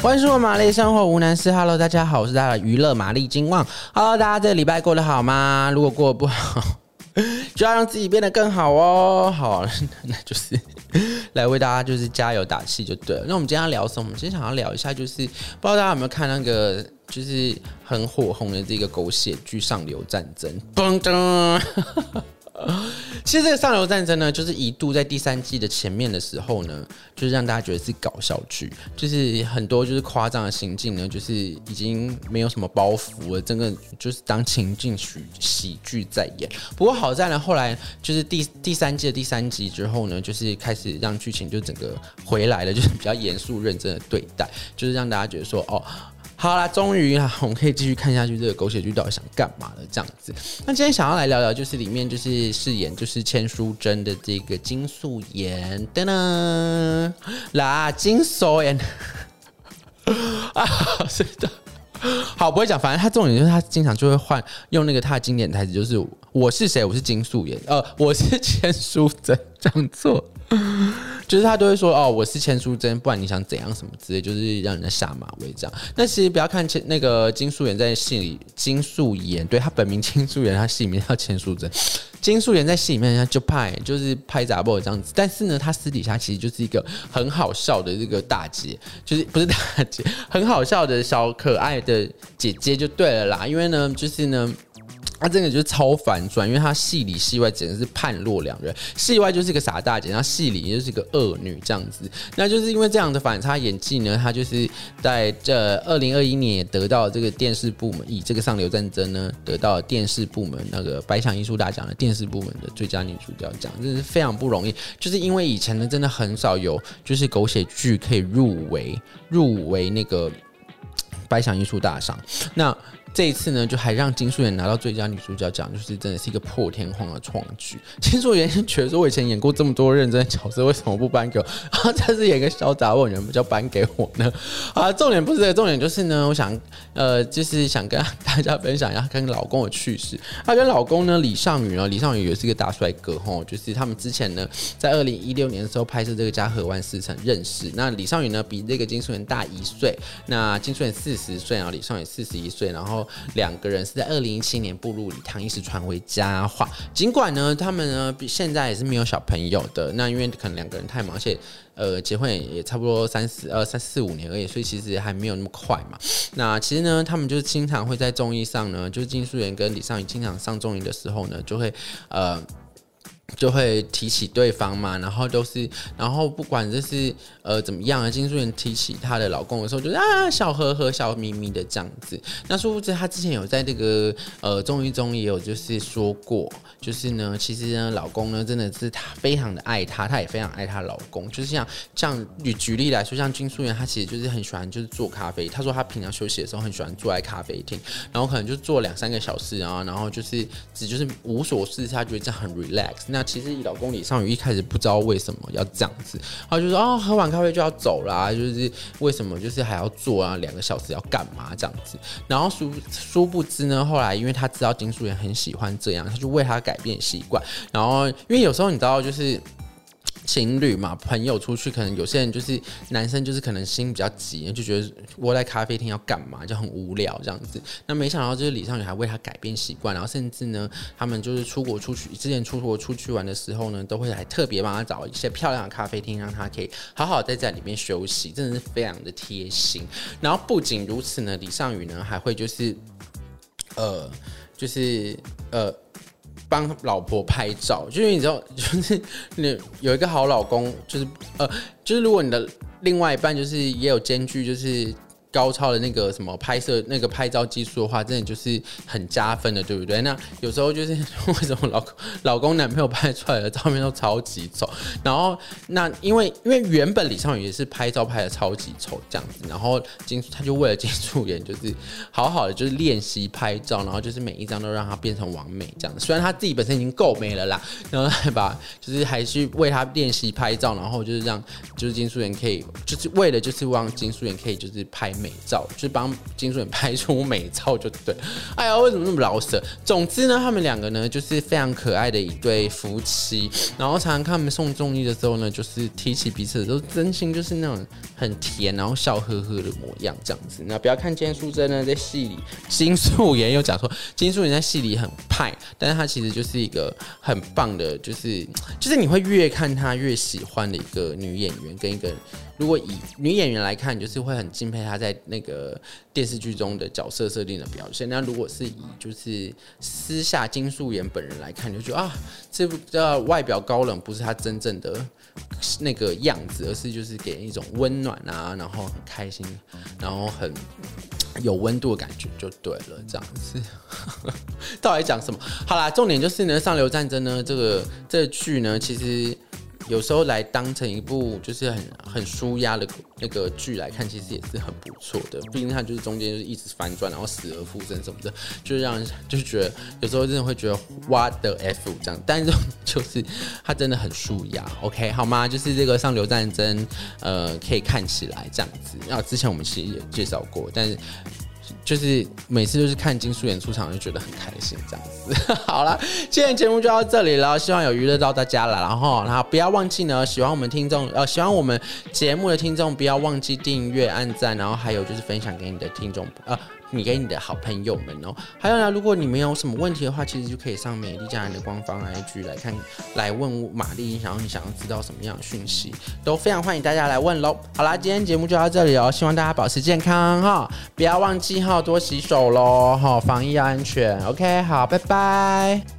欢迎收看《玛丽生活无难事》。Hello，大家好，我是大家的娱乐玛丽金旺。Hello，大家这个礼拜过得好吗？如果过得不好，就要让自己变得更好哦。好，那就是 来为大家就是加油打气就对了。那我们今天要聊什么？我们今天想要聊一下，就是不知道大家有没有看那个就是很火红的这个狗血剧《上流战争》。嘣噔。其实这个上流战争呢，就是一度在第三季的前面的时候呢，就是让大家觉得是搞笑剧，就是很多就是夸张的行径呢，就是已经没有什么包袱了，整个就是当情境喜喜剧在演。不过好在呢，后来就是第第三季的第三集之后呢，就是开始让剧情就整个回来了，就是比较严肃认真的对待，就是让大家觉得说哦。好啦，终于啊，我们可以继续看下去。这个狗血剧到底想干嘛的这样子？那今天想要来聊聊，就是里面就是饰演就是千书珍的这个金素妍，噔噔，啦，金素妍 啊，是的，好，不会讲，反正他重点就是他经常就会换用那个他的经典台词，就是我是谁？我是金素妍，呃，我是 千书真，这样做。就是他都会说哦，我是千书真，不然你想怎样什么之类，就是让人家下马威这样。那其实不要看千那个金素妍在戏里，金素妍对他本名金素妍，他戏里面叫千书真。金素妍在戏里面人家就拍就是拍杂报这样子，但是呢，他私底下其实就是一个很好笑的这个大姐，就是不是大姐，很好笑的小可爱的姐姐就对了啦。因为呢，就是呢。他真的就是超反转，因为他戏里戏外简直是判若两人。戏外就是一个傻大姐，然后戏里就是一个恶女这样子。那就是因为这样的反差演技呢，她就是在这二零二一年也得到这个电视部门以这个《上流战争》呢得到电视部门那个百想艺术大奖的电视部门的最佳女主角奖，真是非常不容易。就是因为以前呢，真的很少有就是狗血剧可以入围入围那个百想艺术大赏。那这一次呢，就还让金素妍拿到最佳女主角奖，就是真的是一个破天荒的创举。金素妍觉得说，我以前演过这么多认真的角色，为什么不颁给我？啊，这次演个小杂货人，不叫颁给我呢？啊，重点不是，重点就是呢，我想，呃，就是想跟大家分享一下跟老公的趣事。她跟老公呢，李尚宇呢，李尚宇也是一个大帅哥吼，就是他们之前呢，在二零一六年的时候拍摄这个《家和万事成》认识。那李尚宇呢，比这个金素妍大一岁，那金素妍四十岁，然后李尚宇四十一岁，然后。两个人是在二零一七年步入礼堂，一时传为佳话。尽管呢，他们呢比现在也是没有小朋友的。那因为可能两个人太忙，而且呃结婚也，也差不多三四呃三四五年而已，所以其实还没有那么快嘛。那其实呢，他们就是经常会在综艺上呢，就是金素妍跟李尚宇经常上综艺的时候呢，就会呃。就会提起对方嘛，然后都是，然后不管就是呃怎么样啊，金素妍提起她的老公的时候，就是啊笑呵呵、笑眯眯的这样子。那殊不知她之前有在这个呃综艺中也有就是说过，就是呢，其实呢，老公呢真的是她非常的爱她，她也非常爱她老公。就是像像举举例来说，像金素妍，她其实就是很喜欢就是做咖啡。她说她平常休息的时候很喜欢坐在咖啡厅，然后可能就坐两三个小时啊，然后就是只就是无所事事，她觉得这样很 relax。那那其实老公李尚宇一开始不知道为什么要这样子，他就说哦，喝完咖啡就要走啦，就是为什么就是还要坐啊，两个小时要干嘛这样子？然后殊殊不知呢，后来因为他知道金素妍很喜欢这样，他就为他改变习惯。然后因为有时候你知道就是。情侣嘛，朋友出去，可能有些人就是男生，就是可能心比较急，就觉得窝在咖啡厅要干嘛，就很无聊这样子。那没想到就是李尚宇还为他改变习惯，然后甚至呢，他们就是出国出去，之前出国出去玩的时候呢，都会还特别帮他找一些漂亮的咖啡厅，让他可以好好在在里面休息，真的是非常的贴心。然后不仅如此呢，李尚宇呢还会就是，呃，就是呃。帮老婆拍照，就是你知道，就是你有一个好老公，就是呃，就是如果你的另外一半就是也有间距，就是。高超的那个什么拍摄那个拍照技术的话，真的就是很加分的，对不对？那有时候就是为什么老公老公男朋友拍出来的照片都超级丑，然后那因为因为原本李尚宇也是拍照拍的超级丑这样子，然后金他就为了金素妍就是好好的就是练习拍照，然后就是每一张都让他变成完美这样子。虽然他自己本身已经够美了啦，然后还把就是还去为他练习拍照，然后就是让就是金素妍可以就是为了就是让金素妍可以就是拍。美照，就是帮金素妍拍出美照就对。哎呀，为什么那么老舍？总之呢，他们两个呢就是非常可爱的一对夫妻。然后常常看他们送综艺的时候呢，就是提起彼此的时候，真心就是那种很甜，然后笑呵呵的模样这样子。那不要看金素珍呢，在戏里，金素妍又讲说，金素妍在戏里很派，但是她其实就是一个很棒的，就是就是你会越看她越喜欢的一个女演员跟一个。如果以女演员来看，就是会很敬佩她在在那个电视剧中的角色设定的表现。那如果是以就是私下金素妍本人来看，就觉得啊，这部的外表高冷不是她真正的那个样子，而是就是给人一种温暖啊，然后很开心，然后很有温度的感觉就对了。这样子，到底讲什么？好啦，重点就是呢，《上流战争》呢，这个这个剧呢，其实。有时候来当成一部就是很很舒压的那个剧来看，其实也是很不错的。毕竟它就是中间就是一直反转，然后死而复生什么的，就是让人就是觉得有时候真的会觉得 what the f 这样。但是就是它真的很舒压，OK 好吗？就是这个上流战争，呃，可以看起来这样子。然后之前我们其实也介绍过，但是。就是每次就是看金素妍出场就觉得很开心这样子。好了，今天节目就到这里了，希望有娱乐到大家了。然后，然后不要忘记呢，喜欢我们听众呃，喜欢我们节目的听众不要忘记订阅、按赞，然后还有就是分享给你的听众呃。你给你的好朋友们哦，还有呢，如果你们有什么问题的话，其实就可以上美丽佳人的官方 IG 来看，来问玛丽，想要你想要知道什么样的讯息，都非常欢迎大家来问喽。好啦，今天节目就到这里哦，希望大家保持健康哈，不要忘记号，多洗手喽哈，防疫要安全。OK，好，拜拜。